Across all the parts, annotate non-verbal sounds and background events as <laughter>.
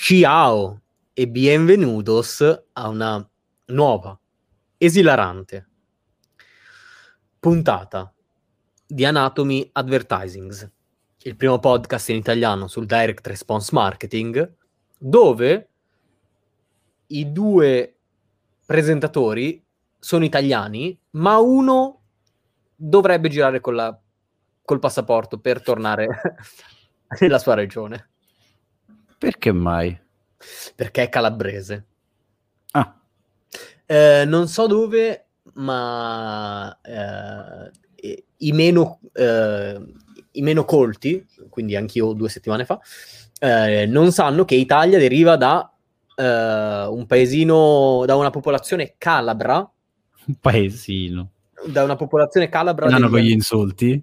Ciao e bienvenidos a una nuova, esilarante puntata di Anatomy Advertising il primo podcast in italiano sul direct response marketing, dove i due presentatori sono italiani, ma uno dovrebbe girare con la, col passaporto per tornare <laughs> nella sua regione. Perché mai? Perché è calabrese. Ah. Eh, non so dove, ma eh, i meno... Eh, i meno colti, quindi anch'io due settimane fa, eh, non sanno che Italia deriva da eh, un paesino, da una popolazione calabra. Un paesino. Da una popolazione calabra. Non hanno con gli insulti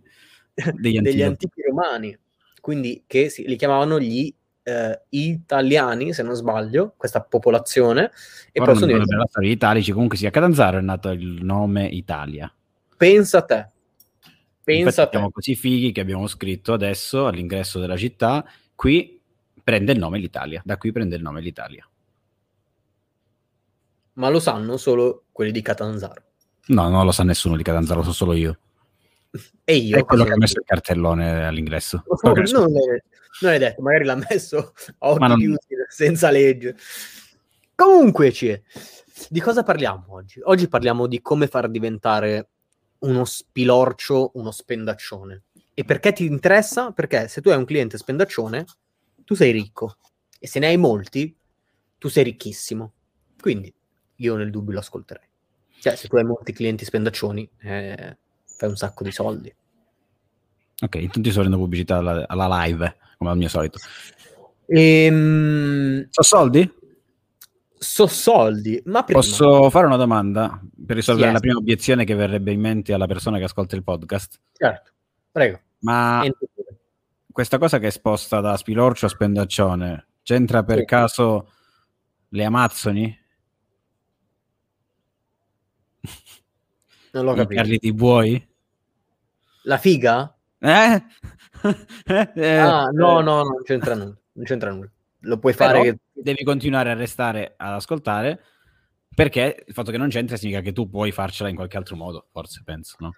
<laughs> degli, degli antichi romani, quindi che si, li chiamavano gli eh, italiani, se non sbaglio, questa popolazione. E Ora poi sono diventati... gli italici, comunque sia a Catanzaro è nato il nome Italia. Pensa a te. Pensa siamo così fighi che abbiamo scritto adesso all'ingresso della città, qui prende il nome l'Italia, da qui prende il nome l'Italia. Ma lo sanno solo quelli di Catanzaro. No, non lo sa nessuno di Catanzaro, lo so solo io. E io? È quello che ha messo il cartellone all'ingresso. Oh, non, non, è, non, è, detto, magari l'ha messo a occhi non... chiusi, senza legge. Comunque, Cie, di cosa parliamo oggi? Oggi parliamo di come far diventare uno spilorcio, uno spendaccione. E perché ti interessa? Perché se tu hai un cliente spendaccione, tu sei ricco. E se ne hai molti, tu sei ricchissimo. Quindi io nel dubbio lo ascolterei. Cioè, se tu hai molti clienti spendaccioni, eh, fai un sacco di soldi. Ok, intanto sto facendo pubblicità alla, alla, live, come al mio solito. Ehm... So soldi? so soldi. Ma prima... Posso fare una domanda per risolvere yes. la prima obiezione che verrebbe in mente alla persona che ascolta il podcast? Certo, prego. Ma questa cosa che è sposta da Spilorcio a Spendaccione c'entra per sì. caso le Amazzoni? Non l'ho capito. I carri di buoi? La figa? Eh? <laughs> eh ah, no, no, no, non c'entra nulla. Non c'entra nulla lo puoi fare. Che... Devi continuare a restare ad ascoltare perché il fatto che non c'entri significa che tu puoi farcela in qualche altro modo, forse penso, no?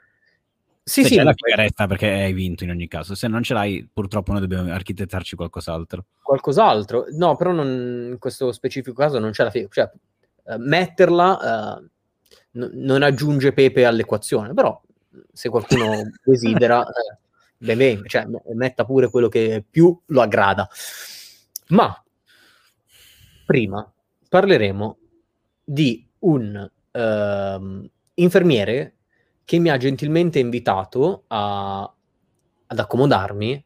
Sì, se sì. la figa resta perché hai vinto in ogni caso. Se non ce l'hai, purtroppo noi dobbiamo architettarci qualcos'altro. Qualcos'altro? No, però non, in questo specifico caso non c'è la figa. Cioè, uh, metterla uh, n- non aggiunge pepe all'equazione, però se qualcuno <laughs> desidera, eh, ben cioè, metta pure quello che più lo aggrada. Ma prima parleremo di un uh, infermiere che mi ha gentilmente invitato a, ad accomodarmi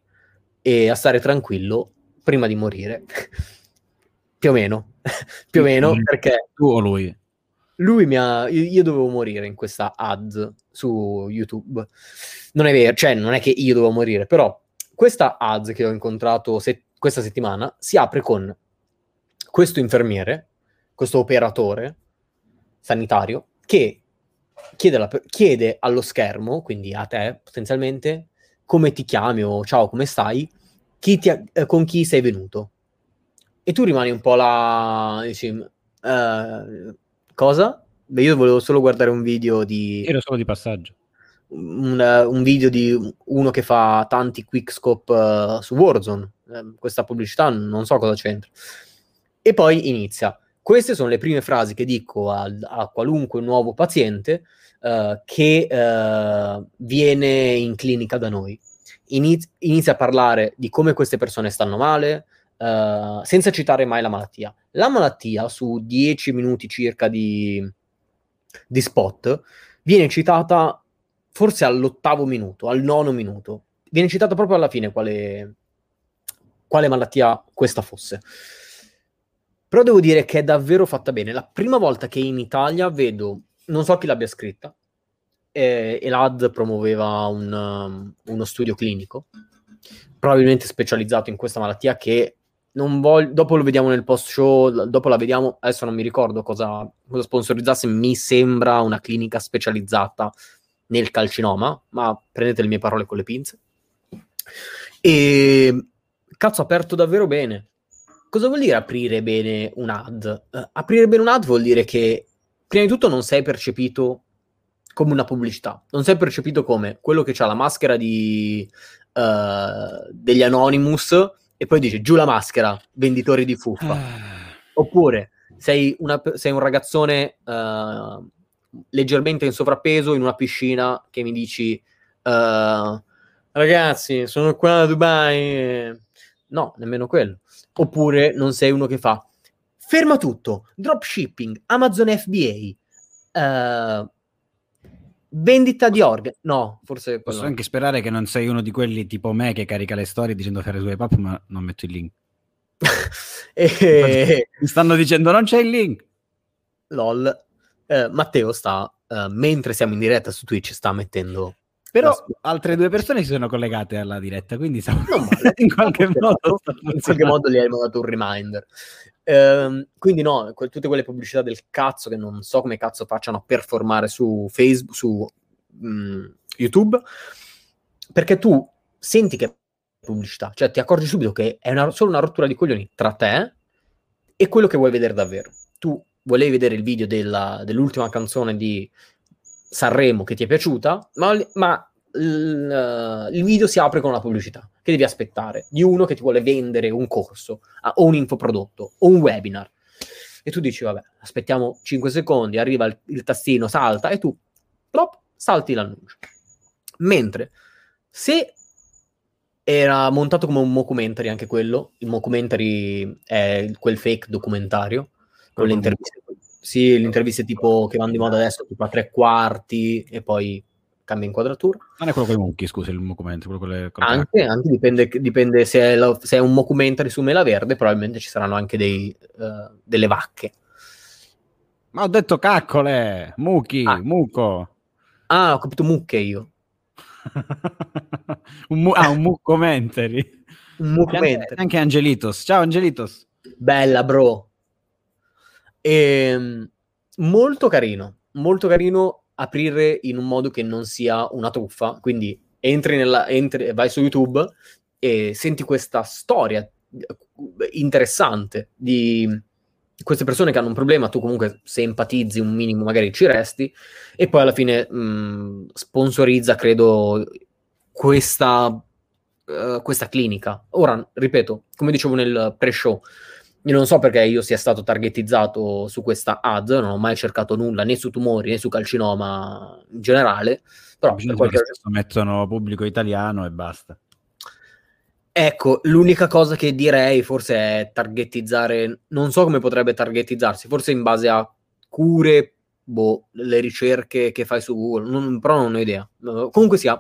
e a stare tranquillo prima di morire. <laughs> più o meno, <laughs> più o meno perché... Tu o lui? Lui mi ha... Io, io, dovevo morire in questa ad su YouTube. Non è vero, cioè non è che io dovevo morire, però questa ad che ho incontrato se- questa settimana si apre con questo infermiere, questo operatore sanitario, che chiede, la, chiede allo schermo, quindi a te potenzialmente, come ti chiami o ciao, come stai, chi ti, eh, con chi sei venuto. E tu rimani un po' là, dici, uh, cosa? Beh, io volevo solo guardare un video di... Ero solo di passaggio. Un, un video di uno che fa tanti quickscope uh, su Warzone. Uh, questa pubblicità non so cosa c'entra. E poi inizia. Queste sono le prime frasi che dico a, a qualunque nuovo paziente uh, che uh, viene in clinica da noi. Iniz- inizia a parlare di come queste persone stanno male, uh, senza citare mai la malattia. La malattia, su 10 minuti circa di, di spot, viene citata forse all'ottavo minuto, al nono minuto. Viene citata proprio alla fine quale, quale malattia questa fosse. Però devo dire che è davvero fatta bene. La prima volta che in Italia vedo, non so chi l'abbia scritta, eh, Elad promuoveva un, um, uno studio clinico, probabilmente specializzato in questa malattia che non voglio, dopo lo vediamo nel post show, dopo la vediamo, adesso non mi ricordo cosa, cosa sponsorizzasse, mi sembra una clinica specializzata nel calcinoma, ma prendete le mie parole con le pinze. E cazzo, aperto davvero bene. Cosa vuol dire aprire bene un ad? Uh, aprire bene un ad vuol dire che prima di tutto non sei percepito come una pubblicità, non sei percepito come quello che ha la maschera di, uh, degli Anonymous e poi dice giù la maschera, venditori di fuffa. Ah. Oppure sei, una, sei, un ragazzone uh, leggermente in sovrappeso in una piscina che mi dici uh, ragazzi sono qua a Dubai no nemmeno quello oppure non sei uno che fa ferma tutto dropshipping Amazon FBA uh, vendita di organi no forse posso anche sperare che non sei uno di quelli tipo me che carica le storie dicendo fare swipe up ma non metto il link. <laughs> E... mi stanno dicendo non c'è il link. Lol. Eh, Matteo sta, eh, mentre siamo in diretta su Twitch, sta mettendo... Però altre due persone si sono collegate alla diretta, quindi siamo... <laughs> in qualche modo... In qualche modo gli abbiamo dato un reminder. Eh, quindi no, que- tutte quelle pubblicità del cazzo che non so come cazzo facciano a performare su Facebook, su mh, mm, YouTube, perché tu senti che è pubblicità, cioè ti accorgi subito che è una, solo una rottura di coglioni tra te e quello che vuoi vedere davvero. Tu volevi vedere il video della, dell'ultima canzone di Sanremo che ti è piaciuta, ma, ma il, il, video si apre con una pubblicità che devi aspettare di uno che ti vuole vendere un corso o un infoprodotto o un webinar. E tu dici, vabbè, aspettiamo 5 secondi, arriva il, il tastino, salta e tu, plop, salti l'annuncio. Mentre se era montato come un mockumentary anche quello, il mockumentary è quel fake documentario, con le interviste. Sì, le interviste tipo che vanno di moda adesso, tipo a tre quarti e poi cambia inquadratura. Non è quello con i mucchi, scusa, il documento. Quello le, anche, anche dipende, dipende se, è la, se, è un documentary su Mela Verde, probabilmente ci saranno anche dei, uh, delle vacche. Ma ho detto caccole, mucchi, ah. muco. Ah, ho capito mucche io. <laughs> un, mu- ah, un muccomentary. un muccomentary. Anche, anche Angelitos. Ciao Angelitos. Bella, bro. E, ehm, molto carino, molto carino aprire in un modo che non sia una truffa, quindi entri nella, entri, vai su YouTube e senti questa storia eh, interessante di queste persone che hanno un problema, tu comunque se empatizzi un minimo magari ci resti e poi alla fine mh, sponsorizza, credo, questa, uh, questa clinica. Ora, ripeto, come dicevo nel pre-show, io non so perché io sia stato targetizzato su questa ad, non ho mai cercato nulla né su tumori né su calcinoma in generale, però per qualche ragione mettono pubblico italiano e basta. Ecco, l'unica cosa che direi forse è targetizzare, non so come potrebbe targetizzarsi, forse in base a cure, boh, le ricerche che fai su Google, non, però non ho idea. Comunque sia,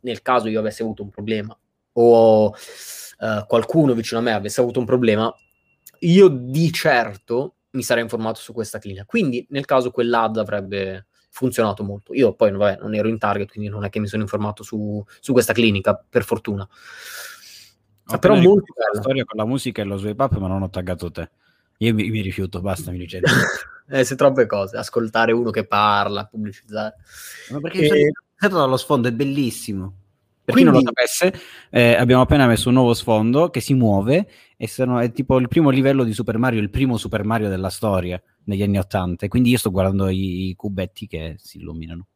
nel caso io avessi avuto un problema o uh, qualcuno vicino a me avesse avuto un problema, io di certo mi sarei informato su questa clinica. Quindi, nel caso quell'ad avrebbe funzionato molto. Io poi vabbè, non ero in target, quindi non è che mi sono informato su, su questa clinica, per fortuna. Ho però molto bella. La storia con la musica e lo swipe up, ma non ho taggato te. Io mi, mi rifiuto, basta, mi ricevo. <laughs> eh, se troppe cose, ascoltare uno che parla, pubblicizzare. Ma perché e... dallo sfondo è bellissimo. Per Quindi... chi non lo sapesse, eh, abbiamo appena messo un nuovo sfondo che si muove e sono, è tipo il primo livello di Super Mario, il primo Super Mario della storia negli anni Ottanta. Quindi io sto guardando i, i, cubetti che si illuminano.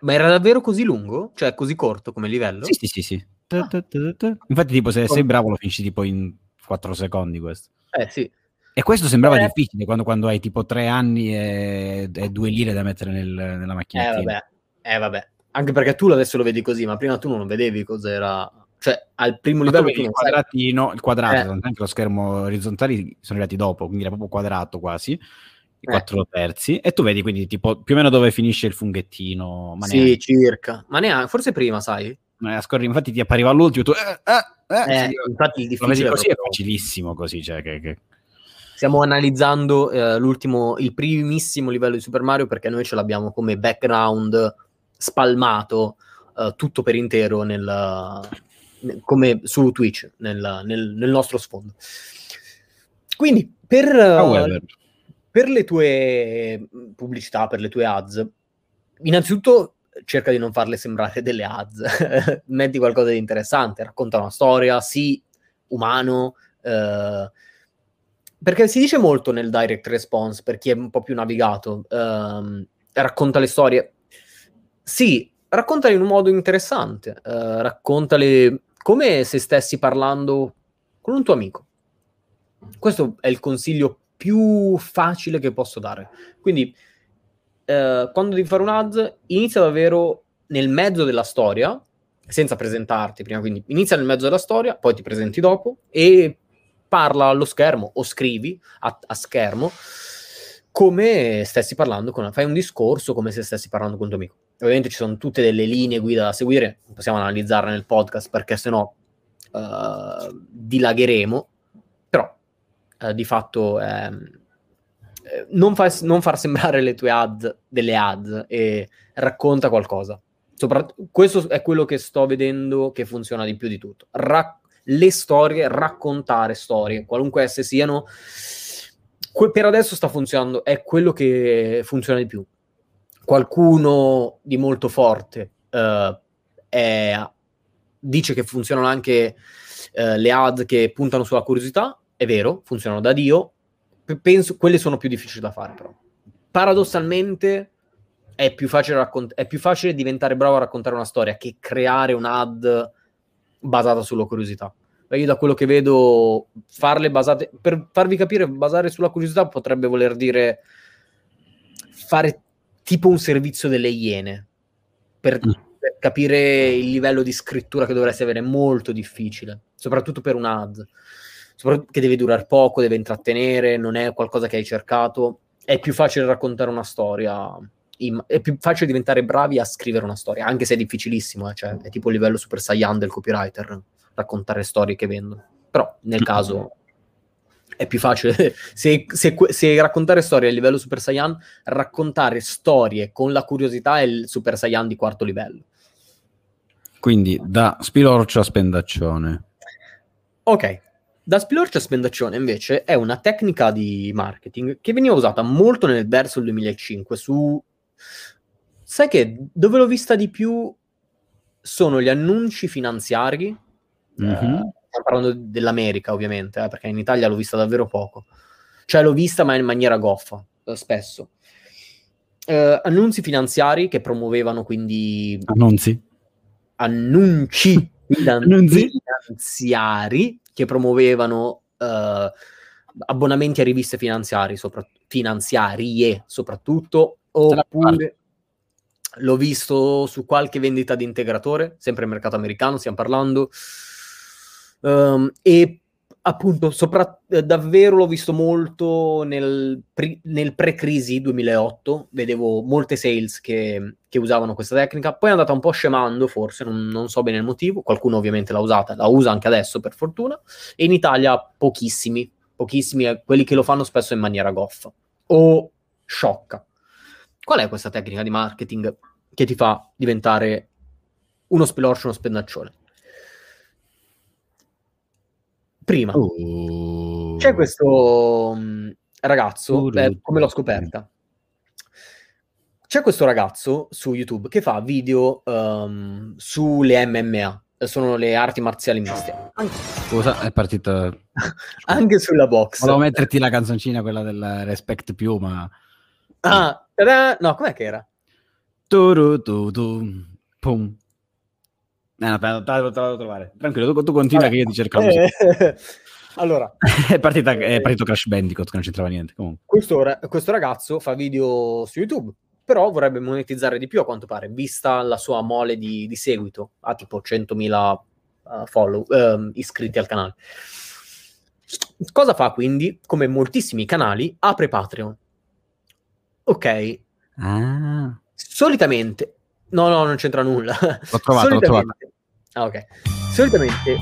Ma era davvero così lungo? Cioè così corto come livello? Sì, sì, sì. sì. Ah. Infatti, tipo, se sei bravo lo finisci tipo in 4 secondi questo. Eh sì. E questo sembrava eh. difficile quando, quando, hai tipo 3 anni e, e due lire da mettere nel, nella macchina. Eh vabbè. eh vabbè, anche perché tu adesso lo vedi così, ma prima tu non vedevi cos'era. Cioè, al primo livello. il quadratino, il quadrato, eh. anche lo schermo orizzontali sono arrivati dopo, quindi era proprio quadrato quasi, i eh. quattro terzi. E tu vedi quindi tipo più o meno dove finisce il funghettino. Ma sì, neanche. circa. Ma neanche, forse prima, sai? Ma scorri, infatti ti appariva all'ultimo, tu... Eh, eh, eh, sì, infatti il difficile così è facilissimo così, cioè che... che... Stiamo analizzando eh, l'ultimo, il primissimo livello di Super Mario perché noi ce l'abbiamo come background spalmato uh, tutto per intero nel, come su Twitch, nel, nel, nel, nostro sfondo. Quindi, per, uh, per le tue pubblicità, per le tue ads, innanzitutto cerca di non farle sembrare delle ads, <laughs> metti qualcosa di interessante, racconta una storia, sì, umano, uh, perché si dice molto nel direct response per chi è un po' più navigato, uh, racconta le storie. Sì, raccontale in un modo interessante, uh, raccontale come se stessi parlando con un tuo amico. Questo è il consiglio più facile che posso dare. Quindi, uh, quando devi fare un ad, inizia davvero nel mezzo della storia, senza presentarti prima, quindi inizia nel mezzo della storia, poi ti presenti dopo e parla allo schermo o scrivi a, a schermo come stessi parlando con fai un discorso come se stessi parlando con tuo amico. Ovviamente ci sono tutte delle linee guida da seguire, possiamo analizzarle nel podcast perché sennò uh, dilagheremo, però uh, di fatto eh, non, fa, non, far sembrare le tue ad delle ad e racconta qualcosa. Soprat- questo è quello che sto vedendo che funziona di più di tutto. Ra- le storie, raccontare storie, qualunque esse siano, que- per adesso sta funzionando, è quello che funziona di più qualcuno di molto forte uh, è, dice che funzionano anche uh, le ad che puntano sulla curiosità, è vero, funzionano da Dio, penso quelle sono più difficili da fare però. Paradossalmente è più facile, raccont- è più facile diventare bravo a raccontare una storia che creare un'ad basata sulla curiosità. Io da quello che vedo, farle basate, per farvi capire, basare sulla curiosità potrebbe voler dire fare tipo un servizio delle iene per, mm. per, capire il livello di scrittura che dovresti avere molto difficile, soprattutto per un ad, che deve durare poco, deve intrattenere, non è qualcosa che hai cercato. È più facile raccontare una storia, è più facile diventare bravi a scrivere una storia, anche se è difficilissimo, eh, cioè, è tipo il livello Super Saiyan del copywriter, raccontare storie che vendono. Però nel mm. caso è più facile. <laughs> se, se, se, raccontare storie a livello Super Saiyan, raccontare storie con la curiosità è il Super Saiyan di quarto livello. Quindi da spilorcio a spendaccione. Ok, da spilorcio a spendaccione invece è una tecnica di marketing che veniva usata molto nel verso del 2005 su... Sai che dove l'ho vista di più sono gli annunci finanziari. Mm-hmm. Eh, stiamo parlando dell'America ovviamente, eh, perché in Italia l'ho vista davvero poco. Cioè l'ho vista ma in maniera goffa, eh, spesso. Eh, annunzi finanziari che promuovevano quindi... Annunzi? Annunci <laughs> finanziari che promuovevano uh, abbonamenti a riviste finanziarie, sopra- finanziarie soprattutto, oppure l'ho visto su qualche vendita di integratore, sempre mercato americano, stiamo parlando, Um, e appunto, sopra, eh, davvero l'ho visto molto nel, pri, nel pre-crisi 2008, vedevo molte sales che, che, usavano questa tecnica, poi è andata un po' scemando forse, non, non, so bene il motivo, qualcuno ovviamente l'ha usata, la usa anche adesso per fortuna, e in Italia pochissimi, pochissimi, eh, quelli che lo fanno spesso in maniera goffa o sciocca. Qual è questa tecnica di marketing che ti fa diventare uno spelorcio, uno spennaccione? Prima, uh. c'è questo um, ragazzo, beh, come l'ho scoperta? C'è questo ragazzo su YouTube che fa video um, sulle MMA, sono le arti marziali miste. Scusa, è partita... <laughs> Anche sulla box. Volevo metterti la canzoncina, quella del Respect più, ma... Ah, tada! no, com'è che era? Tu, tu, tu, Pum. Eh, no, te la devo trovare. Tranquillo, tu, tu continua che io ti cerco. Eh, <laughs> allora, <laughs> è, partita, è partito Crash Bandicoot che non c'entrava niente. Questo, questo, ragazzo fa video su YouTube, però vorrebbe monetizzare di più a quanto pare, vista la sua mole di, di seguito. Ha tipo 100.000 uh, follow, uh, iscritti al canale. Cosa fa quindi? Come moltissimi canali, apre Patreon. Ok. Ah. Solitamente, no, no, non c'entra nulla. L'ho trovato, l'ho trovato. Ah, ok. Solitamente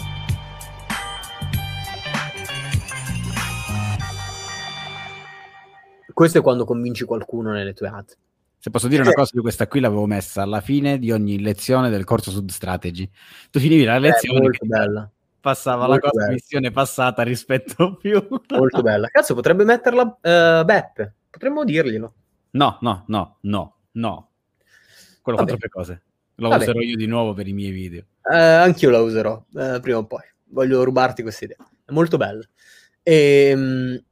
questo è quando convinci qualcuno nelle tue ad. Se posso dire una cosa, io questa qui l'avevo messa alla fine di ogni lezione del corso Sud Strategy. Tu finivi la lezione. È molto bella. Passava molto la cosa bella. missione passata rispetto più. molto bella. Cazzo, potrebbe metterla uh, Beppe. Potremmo dirglielo. No, no, no, no, no. Quello Vabbè. fa troppe cose. Lo Vabbè. userò io di nuovo per i miei video. Uh, anch'io la userò, uh, prima o poi. Voglio rubarti questa idea. È molto bella. E, um,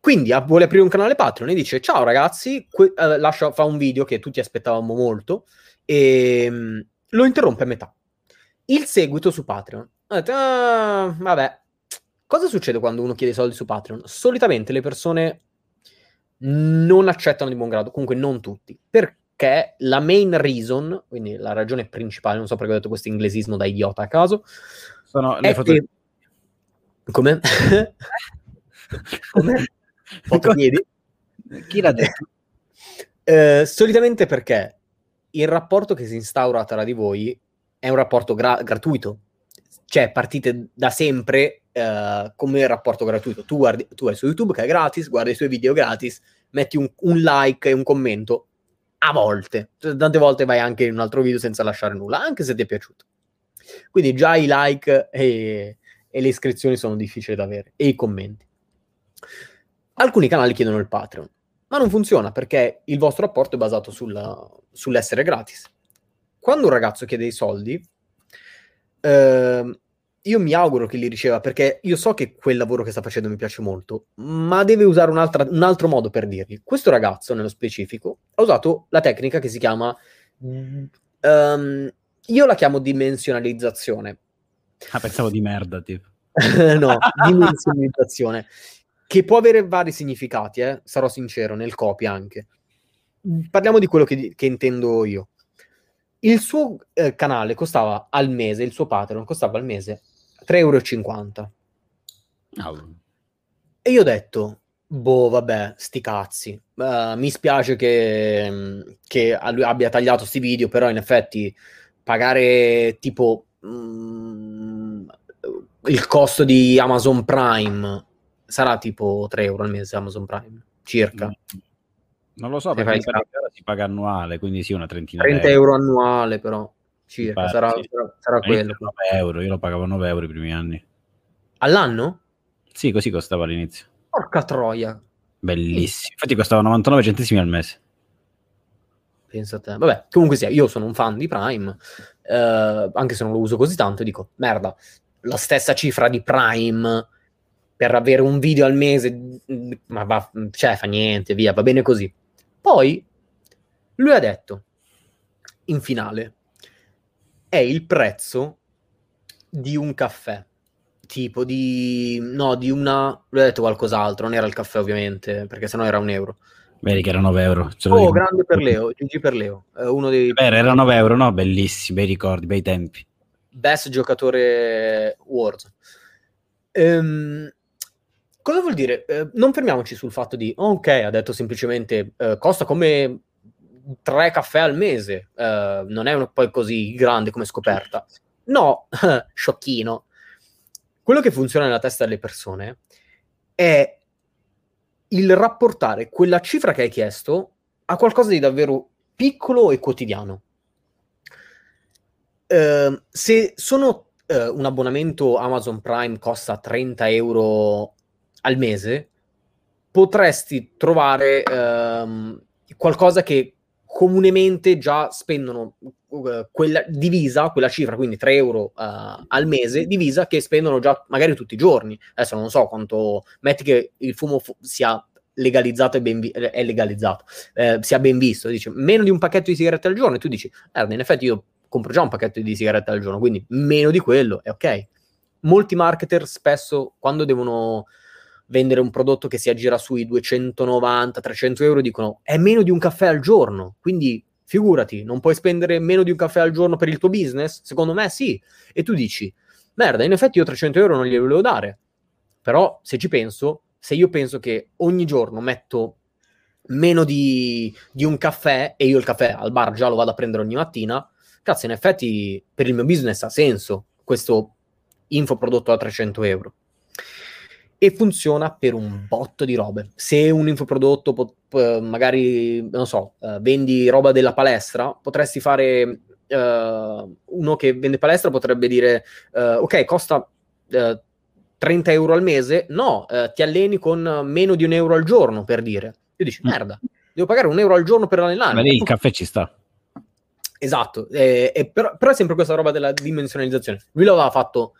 quindi ah, vuole aprire un canale Patreon e dice ciao ragazzi, que- uh, lascia, fa un video che tutti aspettavamo molto e um, lo interrompe a metà. Il seguito su Patreon. Detto, ah, vabbè, cosa succede quando uno chiede soldi su Patreon? Solitamente le persone non accettano di buon grado, comunque non tutti, perché la main reason, quindi la ragione principale, non so perché ho detto questo inglesismo da idiota a caso, sono le foto... Che... Come? Come? <laughs> Fotopiedi? Chi l'ha detto? Eh, solitamente perché il rapporto che si instaura tra di voi è un rapporto gra- gratuito. Cioè, partite da sempre uh, come rapporto gratuito. Tu, guardi, tu vai su YouTube che è gratis, guardi i suoi video gratis, metti un, un like e un commento a volte. Tante volte vai anche in un altro video senza lasciare nulla, anche se ti è piaciuto. Quindi già i like e, e le iscrizioni sono difficili da avere, e i commenti. Alcuni canali chiedono il Patreon, ma non funziona perché il vostro rapporto è basato sulla, sull'essere gratis. Quando un ragazzo chiede i soldi, eh, io mi auguro che li riceva perché io so che quel lavoro che sta facendo mi piace molto, ma deve usare un altro modo per dirgli. Questo ragazzo, nello specifico, ha usato la tecnica che si chiama. Um, io la chiamo dimensionalizzazione. Ah, pensavo di merda, tipo. <laughs> no, dimensionalizzazione che può avere vari significati, eh? sarò sincero, nel copy anche. Parliamo di quello che, che intendo io. Il suo eh, canale costava al mese, il suo Patreon costava al mese 3,50 euro. Oh. E io ho detto, boh, vabbè, sti cazzi. Uh, mi spiace che, che abbia tagliato questi video, però in effetti pagare tipo mm, il costo di Amazon Prime sarà tipo 3 euro al mese Amazon Prime, circa. Non lo so, Se perché sarà... si paga annuale, quindi sì, una trentina 30 euro annuale però, circa, Beh, sarà, sì. sarà, sarà quello. 9 euro, io lo pagavo 9 euro i primi anni. All'anno? Sì, così costava all'inizio. Porca troia. Bellissimo. Infatti costava 99 centesimi al mese. Pensa a te. Vabbè, comunque sia, io sono un fan di Prime, eh, anche se non lo uso così tanto, dico, merda, la stessa cifra di Prime per avere un video al mese, ma va, cioè, fa niente, via, va bene così. Poi lui ha detto, in finale, è il prezzo di un caffè, tipo di, no, di una, ha detto qualcos'altro, non era il caffè ovviamente, perché sennò era un euro. Vedi che era 9 euro. oh, dico. grande per Leo, GG per Leo. Eh, uno dei... Beh, era 9 euro, no? Bellissimi, bei ricordi, bei tempi. Best giocatore Warzone. Ehm, Cosa vuol dire? Eh, non fermiamoci sul fatto di, oh, ok, ha detto semplicemente, eh, costa come tre caffè al mese, eh, non è poi così grande come scoperta. No, <laughs> sciocchino. Quello che funziona nella testa delle persone è il rapportare quella cifra che hai chiesto a qualcosa di davvero piccolo e quotidiano. Uh, se sono uh, un abbonamento Amazon Prime costa 30 euro al mese, potresti trovare ehm, qualcosa che comunemente già spendono uh, quella divisa, quella cifra, quindi 3 euro uh, al mese, divisa che spendono già magari tutti i giorni. Adesso non so quanto, metti che il fumo fu- sia legalizzato e ben vi- è legalizzato, eh, sia ben visto, dici meno di un pacchetto di sigarette al giorno e tu dici, eh, in effetti io compro già un pacchetto di sigarette al giorno, quindi meno di quello è ok. Molti marketer spesso quando devono vendere un prodotto che si aggira sui 290-300 euro, dicono è meno di un caffè al giorno, quindi figurati, non puoi spendere meno di un caffè al giorno per il tuo business? Secondo me sì. E tu dici, merda, in effetti io 300 euro non glieli volevo dare. Però se ci penso, se io penso che ogni giorno metto meno di, di un caffè e io il caffè al bar già lo vado a prendere ogni mattina, cazzo, in effetti per il mio business ha senso questo infoprodotto a 300 euro. E funziona per un botto di robe. Se un infoprodotto, pot- magari, non so, uh, vendi roba della palestra, potresti fare, uh, uno che vende palestra potrebbe dire, uh, ok, costa 30 euro al mese, no, ti alleni con meno di un euro al giorno, per dire. Io dici, mm. merda, devo pagare un euro al giorno per allenarmi. Ma lì il caffè ci sta. Esatto, eh, eh, però, però, è sempre questa roba della dimensionalizzazione. Lui l'aveva fatto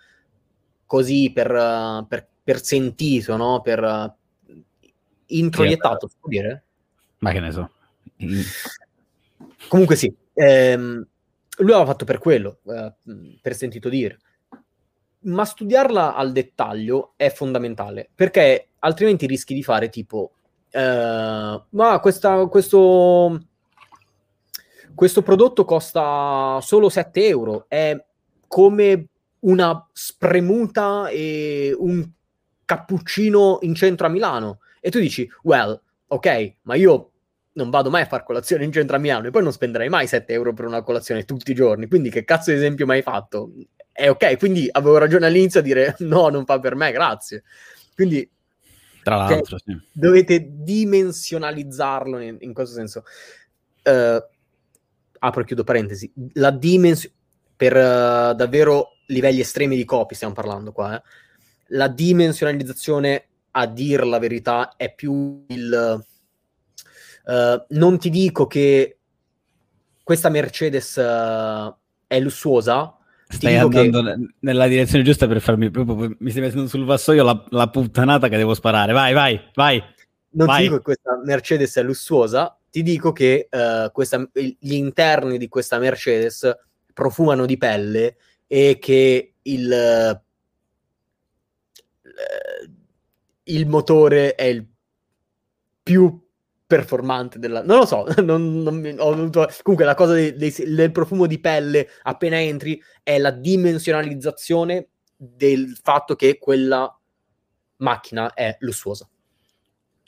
così per, per per sentito, no? per uh, introiettato, si può dire? Ma che ne so. Comunque sì, ehm, lui aveva fatto per quello, eh, per sentito dire. Ma studiarla al dettaglio è fondamentale, perché altrimenti rischi di fare tipo, eh, ma questa, questo, questo prodotto costa solo 7 euro, è come una spremuta e un cappuccino in centro a Milano e tu dici, well, ok, ma io non vado mai a fare colazione in centro a Milano e poi non spenderei mai 7 euro per una colazione tutti i giorni, quindi che cazzo di esempio mai fatto? È ok, quindi avevo ragione all'inizio a dire no, non fa per me, grazie. Quindi tra l'altro, sì. dovete dimensionalizzarlo in, in questo senso. Uh, apro e chiudo parentesi. La dimensione per uh, davvero livelli estremi di copy stiamo parlando qua, eh la dimensionalizzazione, a dir la verità, è più il... Uh, non ti dico che questa Mercedes uh, è lussuosa. Stai andando che... nella direzione giusta per farmi proprio. Mi stai mettendo sul vassoio la, la puttanata che devo sparare. Vai, vai, vai. Non vai. ti dico che questa Mercedes è lussuosa, ti dico che uh, questa, gli interni di questa Mercedes profumano di pelle e che il il motore è il più performante della... Non lo so, <laughs> non, non, ho dovuto... comunque la cosa dei, dei, del profumo di pelle appena entri è la dimensionalizzazione del fatto che quella macchina è lussuosa.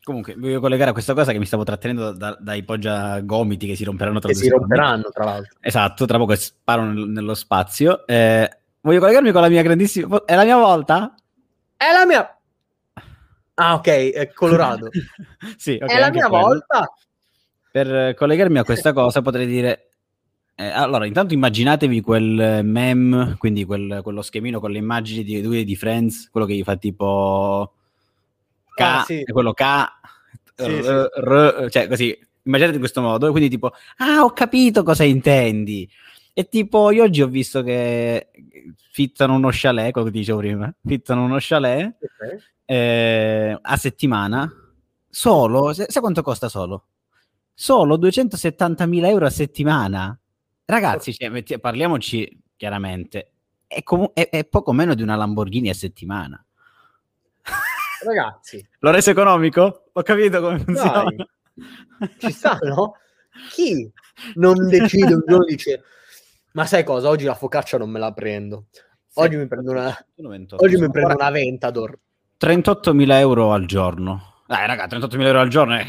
Comunque, voglio collegare a questa cosa che mi stavo trattenendo da, dai poggia gomiti che si romperanno tra Che si romperanno, tra l'altro. Esatto, tra poco sparano nello spazio. Eh, voglio collegarmi con la mia grandissima... È la mia volta? È la mia... Ah, ok, è colorato. <laughs> sì, okay, è la mia quello. volta. Per collegarmi a questa cosa potrei dire... Eh, allora, intanto immaginatevi quel meme, quindi quel, quello schemino con le immagini di due di Friends, quello che gli fa tipo... K, ah, sì. quello K, sì, r, sì. r, cioè così, immaginate in questo modo, quindi tipo, ah, ho capito cosa intendi. E tipo, io oggi ho visto che fittano uno chalet, che dicevo prima, fittano uno chalet okay. eh, a settimana, solo, sai quanto costa solo? Solo 270.000 euro a settimana. Ragazzi, cioè, metti, parliamoci chiaramente, è, com- è, è poco meno di una Lamborghini a settimana. <laughs> Ragazzi. L'ho reso economico? Ho capito come funziona. Dai. Ci sta, no? Chi non decide <laughs> un giorno dice ma sai cosa? Oggi la focaccia non me la prendo. Oggi mi prendo una, oggi mi prendo una Ventador. 38.000 euro al giorno. Dai, raga, 38.000 euro al giorno è...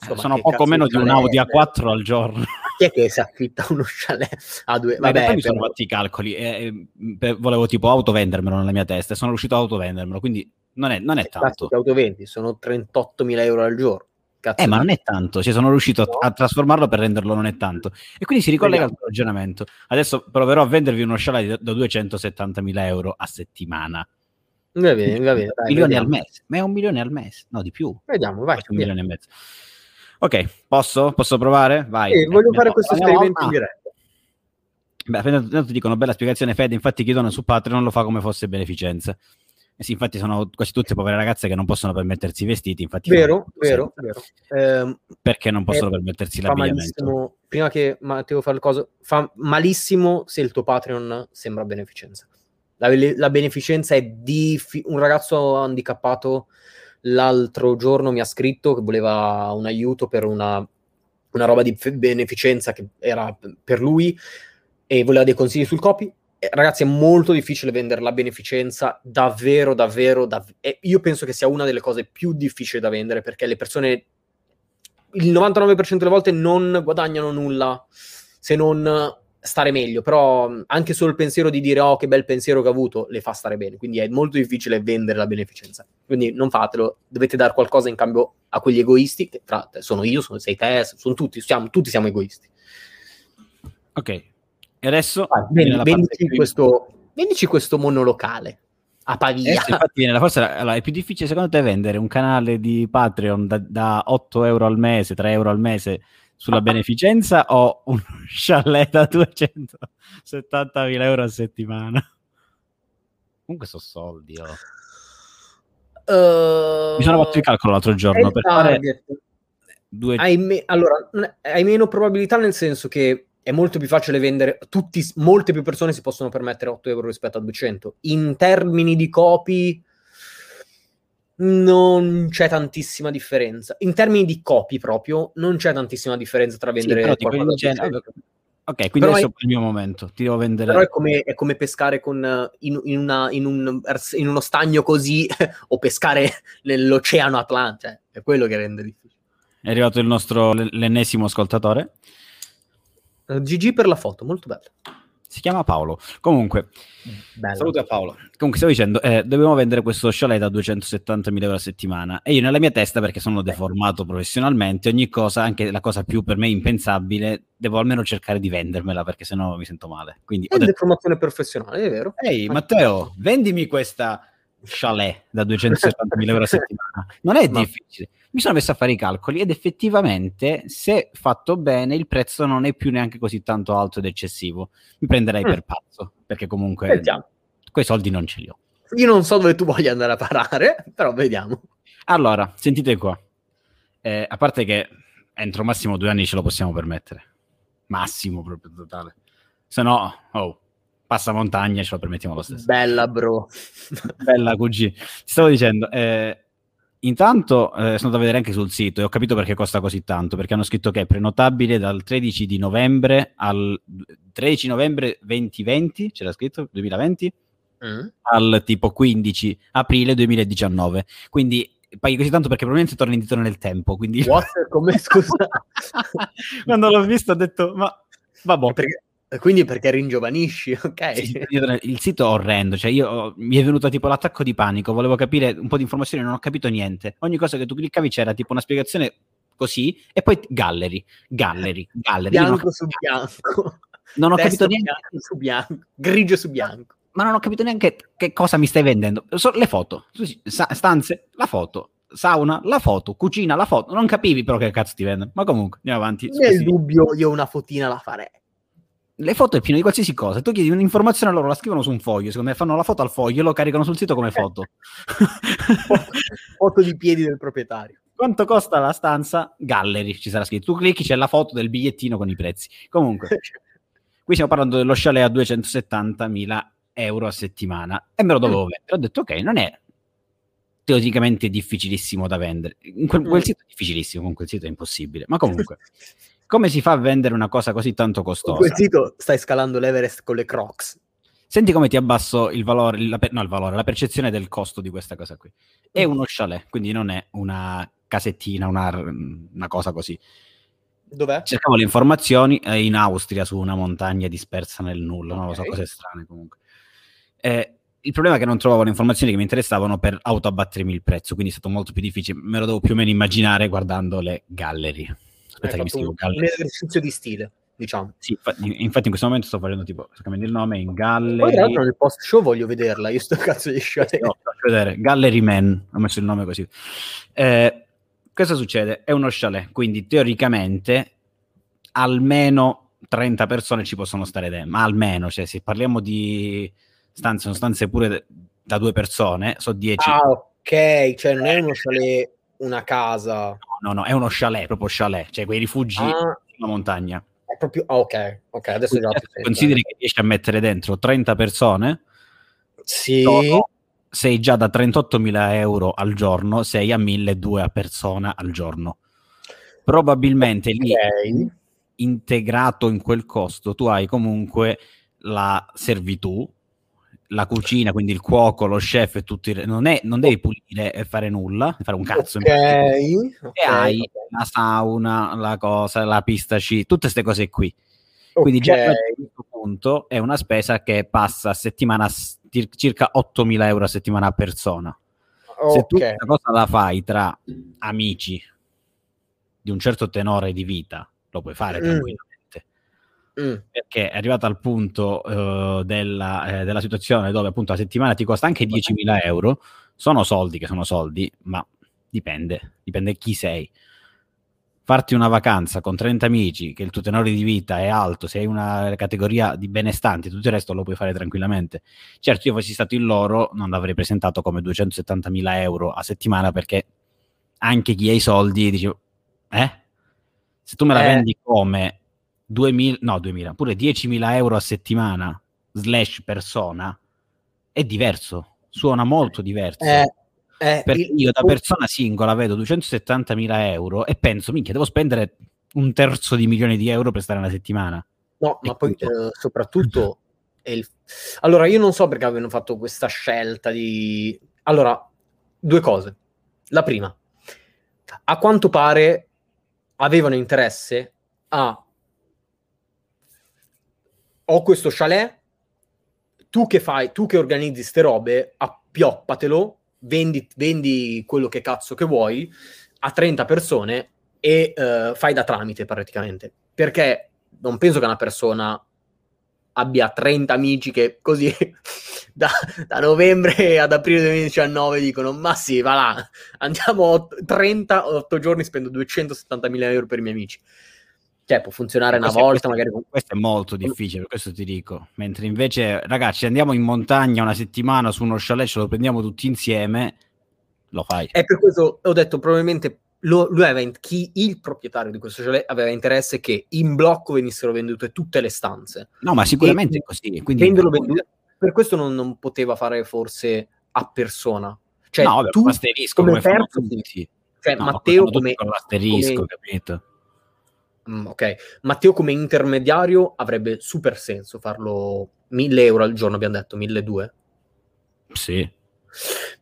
Insomma, sono poco meno di un Audi A4 al giorno. Chi è che si affitta uno chalet a due? Vabbè, poi mi sono fatti i calcoli e, e, volevo tipo autovendermelo nella mia testa e sono riuscito a autovendermelo, quindi non è, non è tanto. Che autovendi sono 38.000 euro al giorno. Cazzo eh, ma non è tanto, cioè sono riuscito a, a, trasformarlo per renderlo non è tanto. E quindi si ricollega al tuo ragionamento. Adesso proverò a vendervi uno chalet da 270.000 euro a settimana. Va bene, va bene. Dai, milioni vediamo. al mese, ma è un milione al mese, no di più. Vediamo, vai. Un milione e mezzo. Ok, posso? Posso provare? Vai. Sì, voglio fare questo esperimento in diretta. Beh, appena ti dicono bella spiegazione Fede, infatti chi dona su Patreon lo fa come fosse beneficenza. Eh sì, infatti sono quasi tutte povere ragazze che non possono permettersi i vestiti. Infatti vero, vero, vero. Eh, Perché non possono permettersi l'abbigliamento? Prima che Matteo fa il coso, fa malissimo se il tuo Patreon sembra beneficenza. La, la beneficenza è di un ragazzo handicappato l'altro giorno mi ha scritto che voleva un aiuto per una, una roba di beneficenza che era per lui e voleva dei consigli sul copy eh, ragazzi, è molto difficile vendere la beneficenza, davvero, davvero, dav- io penso che sia una delle cose più difficili da vendere perché le persone, il 99% delle volte non guadagnano nulla se non stare meglio, però mh, anche solo il pensiero di dire oh che bel pensiero che ho avuto le fa stare bene, quindi è molto difficile vendere la beneficenza. Quindi non fatelo, dovete dare qualcosa in cambio a quegli egoisti, che tra sono io, sono, sei te, sono tutti, siamo, tutti siamo egoisti. Ok, e adesso la parte vendici, questo, vendici questo monolocale a Pavia. Adesso, infatti viene la forse allora, è più difficile secondo te vendere un canale di Patreon da, da 8 euro al mese, 3 euro al mese sulla <laughs> beneficenza o un chalet da 270.000 euro a settimana? Comunque sono soldi. oh. Eh, Mi sono fatto il calcolo l'altro giorno per fare target. due... Hai me- allora, hai meno probabilità nel senso che è molto più facile vendere, tutti, molte più persone si possono permettere 8 euro rispetto a 200. In termini di copy non c'è tantissima differenza. In termini di copy proprio non c'è tantissima differenza tra Sì, vendere però a genere- 200. Ok, quindi Però adesso è il mio momento. Ti devo vendere... Però è come, è come pescare con, in, in una- in un- in uno stagno così <laughs> o pescare nell'oceano Atlantico. Cioè, è quello che rende difficile. È arrivato il nostro l'ennesimo ascoltatore. Eh, GG per la foto, molto bello. Si chiama Paolo. Comunque, Bello. Saluto a Paolo. Comunque, stavo dicendo, eh, dobbiamo vendere questo chalet da 270.000 euro a settimana. E io, nella mia testa, perché sono deformato professionalmente, ogni cosa, anche la cosa più per me impensabile, devo almeno cercare di vendermela perché sennò mi sento male. Quindi È detto, deformazione professionale, è vero. ehi Matteo, vendimi questa chalet da 270.000 euro a settimana. Non è Ma- difficile. Mi sono messo a fare i calcoli ed effettivamente, se fatto bene, il prezzo non è più neanche così tanto alto ed eccessivo. Mi prenderei Mm. per pazzo, perché comunque Sentiamo. quei soldi non ce li ho. Io non so dove tu voglia andare a parare, però vediamo. Allora, sentite qua. Eh, a parte che entro massimo due anni ce lo possiamo permettere. Massimo proprio totale. Se no, oh, passa montagna ce lo permettiamo lo stesso. Bella, bro. Bella QG. Ti stavo dicendo, eh, intanto eh, sono andato a vedere anche sul sito e ho capito perché costa così tanto, perché hanno scritto che è prenotabile dal 13 di novembre al 13 novembre 2020, c'era scritto 2020, Mm. al tipo 15 aprile 2019. Quindi paghi così tanto perché probabilmente torna indietro nel tempo. Quindi What? Come scusa? <laughs> quando l'ho visto ho detto, ma vabbè. Perché- quindi perché ringiovanisci, <laughs> ok? Sì, il sito è orrendo, cioè io ho- mi è venuto tipo l'attacco di panico, volevo capire un po' di informazioni, non ho capito niente. Ogni cosa che tu cliccavi c'era tipo una spiegazione così e poi gallery, gallery, gallery. Non Bianco su bianco. Non ho Testo capito niente, bianco su bianco. Grigio su bianco. ma non ho capito neanche che cosa mi stai vendendo. So- le foto, stanze, la foto, sauna, la foto, cucina, la foto. Non capivi però che cazzo ti vendono. Ma comunque, andiamo avanti. Nel dubbio io una fotina la farei. Le foto è pieno di qualsiasi cosa. Tu chiedi un'informazione, loro la scrivono su un foglio. Secondo me fanno la foto al foglio e lo caricano sul sito come foto. <laughs> Foto di piedi del proprietario. Quanto costa la stanza? Gallery, ci sarà scritto. Tu clicchi, c'è la foto del bigliettino con i prezzi. Comunque, <laughs> qui stiamo parlando dello chalet a 270.000 euro a settimana e me lo dovevo vendere. Ho detto, ok, non è teoricamente difficilissimo da vendere. In quel, quel Mm. sito è difficilissimo, con quel sito è impossibile. Ma comunque, <laughs> come si fa a vendere una cosa così tanto Con costosa? quel sito stai scalando l'Everest con le Crocs. Senti come ti abbasso il valore, la per- no il valore, la percezione del costo di questa cosa qui. È uno chalet, quindi non è una casettina, una, una cosa così. Dov'è? Cercavo le informazioni eh, in Austria su una montagna dispersa nel nulla, non lo so, cose strane comunque. Eh, il problema è che non trovavo le informazioni che mi interessavano per autoabbattermi il prezzo, quindi è stato molto più difficile. Me lo devo più o meno immaginare guardando le gallery. Aspetta Hai che mi fatto scrivo un, gallery. un esercizio di stile, diciamo. Sì, infa- infatti in questo momento sto facendo tipo, sto cambiando il nome in Poi tra gallery. l'altro nel post show voglio vederla, io sto cazzo di sciolè. no, faccio vedere. Gallery Man, ho messo il nome così. Eh, cosa succede? È uno chalet, quindi teoricamente almeno 30 persone ci possono stare dentro, ma almeno, cioè se parliamo di stanze, sono stanze pure da due persone, sono 10. Ah, ok, cioè non è uno chalet, una casa. No, no, è uno chalet, proprio chalet, cioè quei rifugi Ah, sulla montagna. è proprio... ah, ok, ok, adesso già consideri che riesci a mettere dentro 30 persone, Sì, sono- sei già da 38.000 euro al giorno, sei a 1.200 a persona al giorno. Probabilmente lì ok. integrato in quel costo tu hai comunque la servitù, la cucina, quindi il cuoco, lo chef e tutti. Non, è, non devi pulire e fare nulla, fare un cazzo. in Ok, pratica. ok, E hai ok. la sauna, la cosa, la pista sci, tutte queste cose qui. Quindi già a questo punto è una spesa che passa a settimana circa 8.000 euro a settimana a persona. Se tu questa cosa la fai tra amici di un certo tenore di vita, lo puoi fare tranquillamente. Mm. Perché è arrivato al punto eh, della, eh, della situazione dove appunto la settimana ti costa anche 10.000 euro, sono soldi che sono soldi, ma dipende, dipende chi sei. Farti una vacanza con 30 amici, che il tuo tenore di vita è alto, sei una categoria di benestanti, tutto il resto lo puoi fare tranquillamente. Certo, io fossi stato in loro, non l'avrei presentato come 270.000 euro a settimana perché anche chi ha i soldi dice, eh? Se tu me la Eh. vendi come 2000, no 2000, pure 10.000 euro a settimana slash persona, è diverso, suona molto diverso. Eh, eh, perché il- io da persona singola vedo 270.000 euro e penso, minchia, devo spendere un terzo di milione di euro per stare una settimana. No, E ma poi eh, soprattutto <laughs> il- Allora, io non so perché avevano fatto questa scelta di... Allora, due cose. La prima, a quanto pare avevano interesse a... Ho questo chalet, tu che fai, tu che organizzi ste robe, appioppatelo, vendi, vendi quello che cazzo che vuoi a 30 persone e eh, fai da tramite praticamente. Perché non penso che una persona abbia 30 amici che così <laughs> da, da novembre ad aprile 2019 dicono ma sì va là andiamo ot- 38 giorni spendo 270.000 euro per i miei amici cioè può funzionare una Questo volta questo magari con- Questo è molto difficile, questo ti dico. Mentre invece, ragazzi, andiamo in montagna una settimana su uno chalet, ce lo prendiamo tutti insieme, lo fai. e per questo ho detto probabilmente lo- lui aveva in- chi il proprietario di questo chalet aveva interesse che in blocco venissero vendute tutte le stanze No, ma sicuramente E- è così. Quindi venderlo venduto per questo non, non poteva fare forse a persona cioè no, vabbè, tu come come terzo, tutti. cioè No, Matteo come, come- capito? Mm, ok, Matteo come intermediario avrebbe super senso farlo 1000 euro al giorno, abbiamo detto 1200. Sì.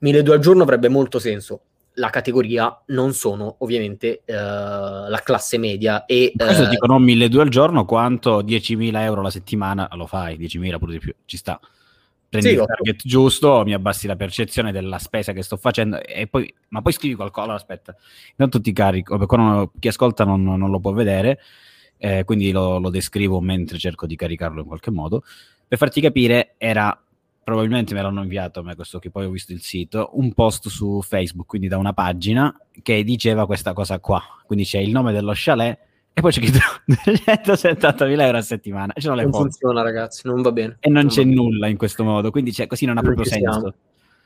1200 al giorno avrebbe molto senso. La categoria non sono ovviamente eh, la classe media e Questo eh, dico non 1200 al giorno quanto 10.000 euro la settimana lo fai, 10.000 pure di più, ci sta. Prendi Sì, il target giusto, mi abbassi la percezione della spesa che sto facendo e poi, ma poi scrivi qualcosa, aspetta, intanto ti carico, qua non- chi ascolta non, non lo può vedere, eh, quindi lo, lo descrivo mentre cerco di caricarlo in qualche modo. Per farti capire, era probabilmente me l'hanno inviato a me questo che poi ho visto il sito, un post su Facebook, quindi da una pagina che diceva questa cosa qua. Quindi c'è il nome dello chalet e poi c'è scritto <laughs> 270.000 euro a settimana. Ci sono le non funziona ragazzi, non va bene. e non va c'è bene. nulla in questo modo, quindi c'è- così non ha Non proprio senso. siamo.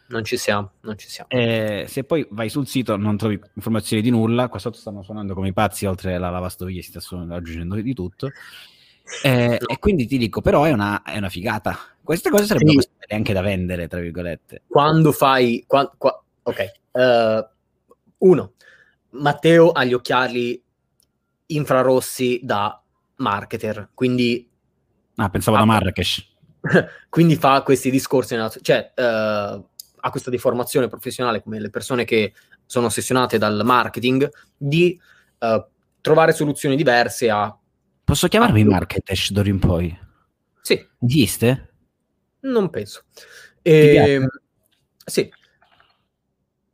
Non ci siamo, non ci siamo. Eh, se poi vai sul sito non trovi informazioni di nulla, qua sotto stanno suonando come i pazzi, oltre alla lavastoviglie si sta suonando, aggiungendo di tutto. Eh, E quindi ti dico, però è una, è una figata. Queste cose sarebbero Sì. anche da vendere, tra virgolette. Quando fai... qua- qua- ok, eh, uno, Matteo ha gli occhiali infrarossi da marketer, quindi Ah, pensavo da Marrakesh. <laughs> quindi fa questi discorsi, nella- cioè eh, ha questa deformazione professionale come le persone che sono ossessionate dal marketing di eh, trovare soluzioni diverse a... Posso chiamarmi Ah, Marrakesh d'ora in poi? Sì, Esiste? non penso. piace? Ehm, sì.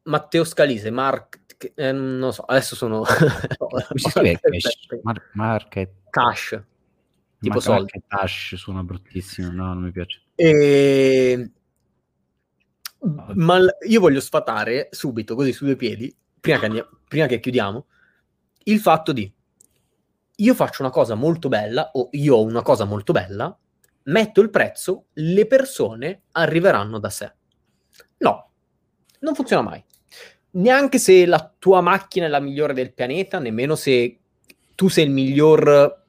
Matteo Scalise, Mark... eh, non so, adesso sono... <laughs> Come si scrive Cash? Mar- market, Cash, tipo soldi. Marketash suona bruttissimo, no, non mi piace. E... Ma l- io voglio sfatare subito, così su due piedi, prima che, andiamo- prima che chiudiamo, il fatto di io faccio una cosa molto bella o io ho una cosa molto bella, metto il prezzo, le persone arriveranno da sé. No, non funziona mai. Neanche se la tua macchina è la migliore del pianeta, nemmeno se tu sei il miglior,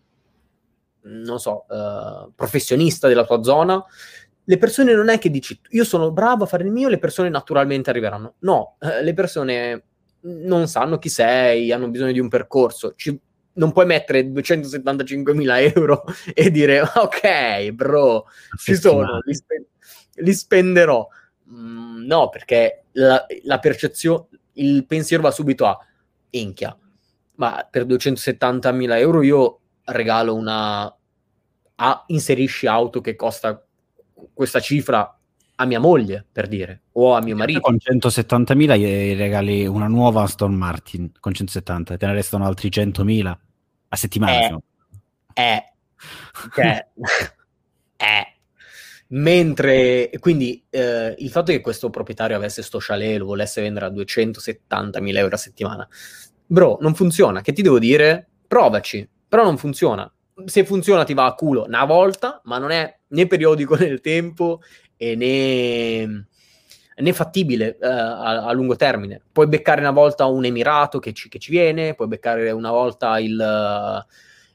non so, eh, professionista della tua zona, le persone non è che dici io sono bravo a fare il mio, le persone naturalmente arriveranno. No, eh, le persone non sanno chi sei, hanno bisogno di un percorso. Ci- non puoi mettere 275.000 euro <laughs> e dire ok, bro, ci sono, li, spe- li spenderò. Mm, no, perché la, la percezione, il pensiero va subito a inchia, ma per 270.000 euro io regalo una a, inserisci auto che costa questa cifra a mia moglie, per dire, o a mio marito. Con 170.000 gli regali una nuova Aston Martin con 170, te ne restano altri 100.000 a settimana. Eh, eh, cioè, <laughs> <laughs> eh. Mentre, quindi, eh, il fatto che questo proprietario avesse sto chalet lo volesse vendere a 270.000 euro a settimana, bro, non funziona. Che ti devo dire? Provaci, però non funziona. Se funziona ti va a culo una volta, ma non è né periodico <laughs> nel tempo e né, né fattibile uh, a, a, lungo termine. Puoi beccare una volta un Emirato che ci, che ci viene, puoi beccare una volta il...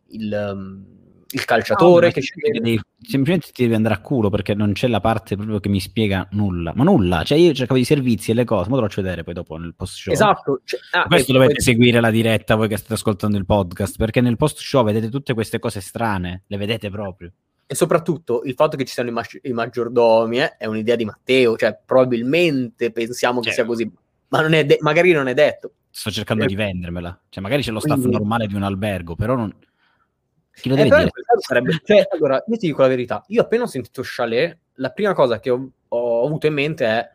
il um, il calciatore no, che devi, semplicemente ti devi andare a culo perché non c'è la parte proprio che mi spiega nulla. Ma nulla cioè io cercavo i servizi e le cose ma te lo faccio vedere poi dopo nel post show. Esatto cioè, ah, questo dovete poi... seguire la diretta voi che state ascoltando il podcast perché nel post show vedete tutte queste cose strane le vedete proprio. E soprattutto il fatto che ci siano i, ma- i maggiordomi eh, è un'idea di Matteo cioè probabilmente pensiamo che sia così ma non de- magari non è detto. Sto cercando eh, di vendermela. Cioè magari c'è lo staff quindi... normale di un albergo però non chi lo eh, deve dire? Sarebbe, <laughs> cioè, allora, io ti dico la verità. Io appena ho sentito Chalet, la prima cosa che ho, ho avuto in mente è,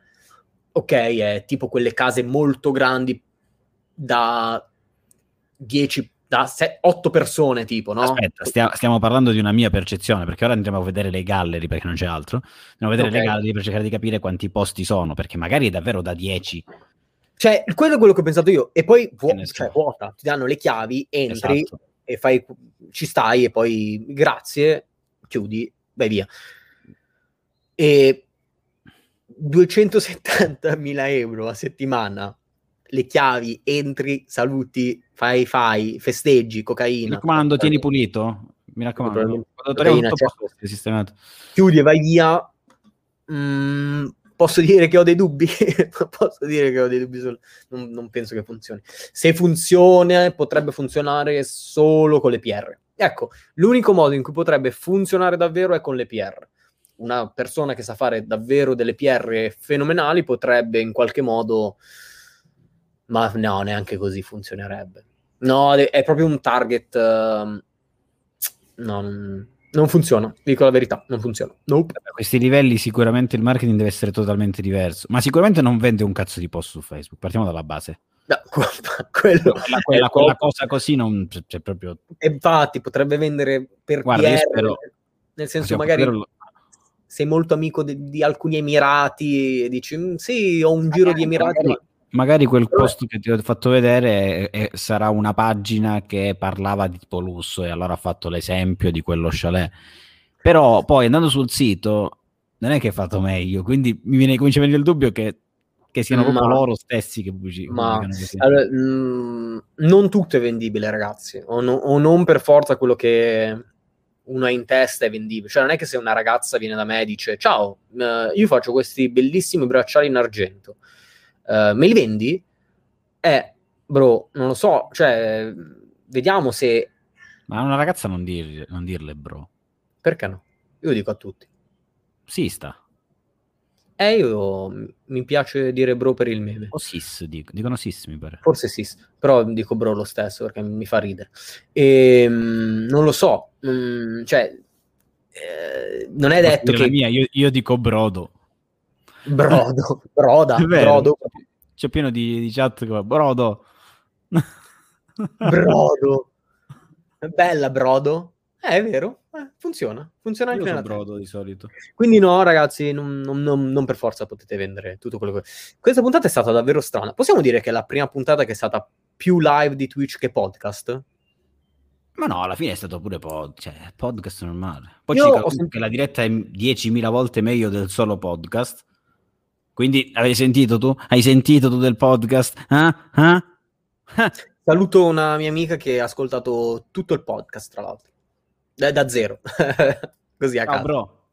ok, è tipo quelle case molto grandi da 10 da 8 persone tipo, no? Aspetta, stia, stiamo parlando di una mia percezione, perché ora andremo a vedere le gallery, perché non c'è altro. Andiamo a vedere okay. le gallery per cercare di capire quanti posti sono, perché magari è davvero da 10. Cioè, quello è quello che ho pensato io. E poi vu- cioè, vuota, ti danno le chiavi, entri, esatto e fai, ci stai e poi grazie, chiudi, vai via. E 270.000 euro a settimana, le chiavi, entri, saluti, fai, fai, festeggi, cocaina. Mi raccomando, tieni pulito. Mi raccomando. Cocaina, certo. Chiudi e vai via. Mm, posso dire che ho dei dubbi? <laughs> posso dire che ho dei dubbi, sul... non, non, penso che funzioni. Se funziona, potrebbe funzionare solo con le PR. Ecco, l'unico modo in cui potrebbe funzionare davvero è con le PR. Una persona che sa fare davvero delle PR fenomenali potrebbe in qualche modo... Ma no, neanche così funzionerebbe. No, è proprio un target... Uh... No, non non funziona, dico la verità, non funziona. Nope. A questi livelli sicuramente il marketing deve essere totalmente diverso, ma sicuramente non vende un cazzo di post su Facebook, partiamo dalla base. No, <laughs> quello, quella, quella, quella cosa così non c'è, c'è, proprio... Infatti potrebbe vendere per Guarda, PR, spero... nel senso magari poterlo... sei molto amico di, di, alcuni Emirati e dici mm, sì, ho un giro di Emirati, magari Magari quel post che ti ho fatto vedere è, è, sarà una pagina che parlava di tipo lusso e allora ha fatto l'esempio di quello chalet. Però poi andando sul sito non è che è fatto meglio, quindi mi viene, comincia a venire il dubbio che, che siano ma, proprio loro stessi che pubblicano. Allora, mh, mm, non tutto è vendibile, ragazzi, o, no, o non per forza quello che uno ha in testa è vendibile. Cioè, non è che se una ragazza viene da me e dice: Ciao, uh, io faccio questi bellissimi bracciali in argento uh, me li vendi? Eh, bro, non lo so, cioè, vediamo se... Ma a una ragazza non, dir, non dirle bro. Perché no? Io dico a tutti. Sì, sta. Eh, io mi piace dire bro per il meme. O sis, dico. dicono sis, mi pare. Forse sis, però dico bro lo stesso perché mi fa ridere. E, ehm, non lo so, cioè, eh, non è detto che... Mia, io, io dico brodo. Brodo, broda, brodo. C'è pieno di, di chat come brodo. brodo. <laughs> Bella brodo. Eh, è vero, eh, funziona. Funziona anche nella brodo di solito. Quindi no, ragazzi, non, non, non, non, per forza potete vendere tutto quello che... Questa puntata è stata davvero strana. Possiamo dire che è la prima puntata che è stata più live di Twitch che podcast? Ma no, alla fine è stato pure pod, cioè, podcast normale. Poi Io ci capisco sentito... che la diretta è 10.000 volte meglio del solo podcast. Quindi hai sentito tu? Hai sentito tu del podcast? Ah? Ah? Saluto una mia amica che ha ascoltato tutto il podcast, tra l'altro. Da, da zero. <laughs> Così a Ciao, caso. bro.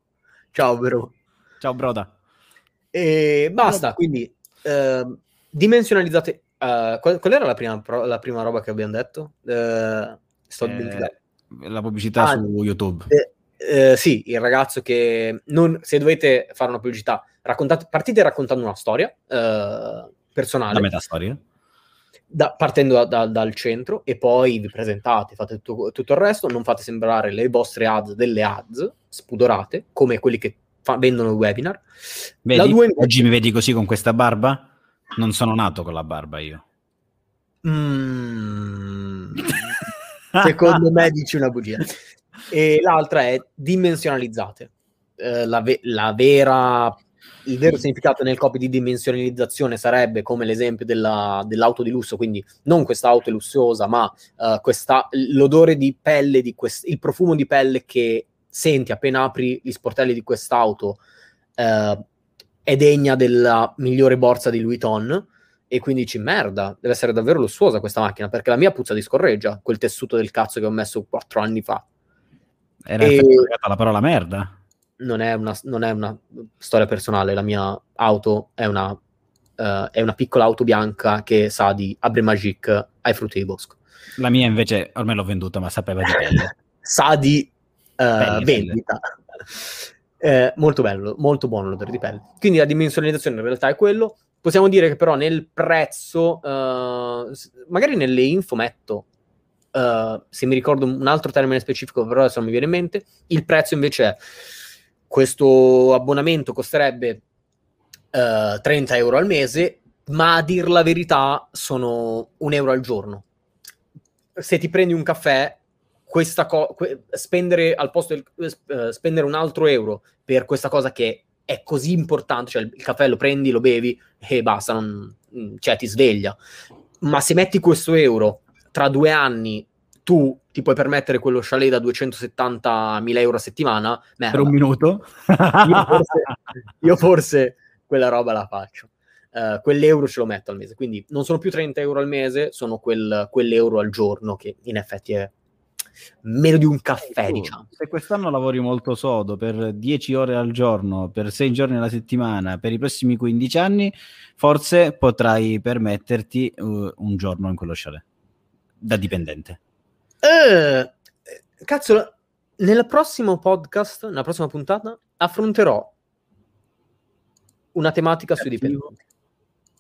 Ciao, bro. Ciao, broda. E basta, quindi uh, dimensionalizzate. Uh, qual, qual, era la prima, la prima, roba che abbiamo detto? Uh, sto eh, La pubblicità ah, su YouTube. Eh, sì, il ragazzo che non, se dovete fare una pubblicità, raccontate, partite raccontando una storia eh, personale. La metà storia. da, partendo da, da, dal centro e poi vi presentate, fate tutto, tutto, il resto, non fate sembrare le vostre ads delle ads spudorate, come quelli che fa, vendono il webinar. Vedi, due... Oggi mi vedi così con questa barba? Non sono nato con la barba io. Mm, secondo me dici una bugia. E l'altra è dimensionalizzate. Eh, la, ve- la vera il vero significato nel copy di dimensionalizzazione sarebbe come l'esempio della, dell'auto di lusso, quindi non questa auto lussuosa, ma uh, questa, l'odore di pelle, di quest, il profumo di pelle che senti appena apri gli sportelli di quest'auto uh, è degna della migliore borsa di Louis Vuitton e quindi dici merda, deve essere davvero lussuosa questa macchina perché la mia puzza di scorreggia, quel tessuto del cazzo che ho messo quattro anni fa. Era e... la parola merda non è, una, non è una storia personale, la mia auto è una, uh, è una piccola auto bianca che sa di Abre Magic ai frutti di bosco. La mia invece ormai l'ho venduta, ma sapeva di <laughs> pelle. sa di uh, vendita. Eh, molto bello, molto buono l'odore di pelle. Quindi la dimensionalizzazione in realtà è quello. Possiamo dire che però nel prezzo, uh, magari nelle info metto, uh, se mi ricordo un altro termine specifico, però adesso non mi viene in mente, il prezzo invece è questo abbonamento costerebbe uh, eh, 30 euro al mese, ma a dir la verità sono un euro al giorno. Se ti prendi un caffè, co- que- spendere al posto del, uh, spendere un altro euro per questa cosa che è così importante, cioè il, il caffè lo prendi, lo bevi e basta, non, cioè ti sveglia. Ma se metti questo euro tra due anni tu ti puoi permettere quello chalet da 270.000 euro a settimana, merda. per un minuto, io, forse, io forse, quella roba la faccio. Uh, quell'euro ce lo metto al mese, quindi non sono più 30 euro al mese, sono quel, quell'euro al giorno che in effetti è meno di un caffè, diciamo. Se quest'anno lavori molto sodo per 10 ore al giorno, per 6 giorni alla settimana, per i prossimi 15 anni, forse potrai permetterti uh, un giorno in quello chalet da dipendente. Eh, cazzo, nel prossimo podcast, nella prossima puntata, affronterò una tematica sui dipendenti.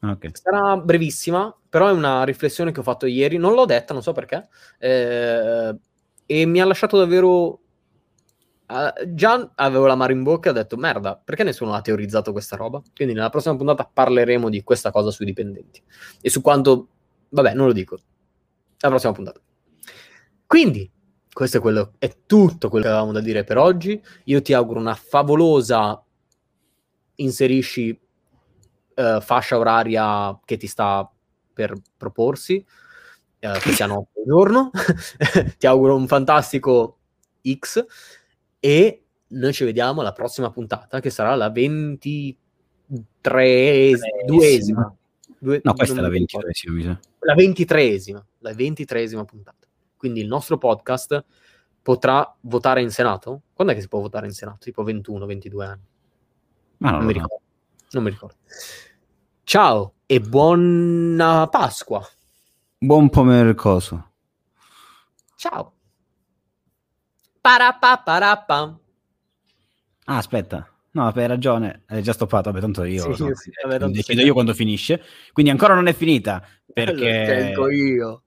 Okay. Sarà brevissima, però è una riflessione che ho fatto ieri. Non l'ho detta, non so perché. Eh, e mi ha lasciato davvero. Uh, già avevo la mano in bocca e ho detto: merda, perché nessuno ha teorizzato questa roba? Quindi nella prossima puntata parleremo di questa cosa sui dipendenti e su quanto. Vabbè, non lo dico. La prossima puntata. Quindi, questo è, quello, è tutto quello che avevamo da dire per oggi. Io ti auguro una favolosa inserisci uh, fascia oraria che ti sta per proporsi, uh, che sia notte giorno. <laughs> ti auguro un fantastico X e noi ci vediamo alla prossima puntata che sarà la 23esima. no, questa è la 23esima. La 23esima, la 23esima puntata. Quindi il nostro podcast potrà votare in Senato? Quando è che si può votare in Senato? Tipo 21, 22 anni. Ma non, non mi ricordo. Non mi ricordo. Ciao e buona Pasqua. Buon pomeriggio. Ciao. Parappa, parappa. Ah, aspetta. No, hai ragione, hai già stoppato, vabbè, tanto io sì, so, sì, vabbè, tanto decido io quando finisce. Quindi ancora non è finita, <laughs> perché... Allora, io.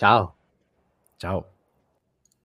Ciao. Ciao.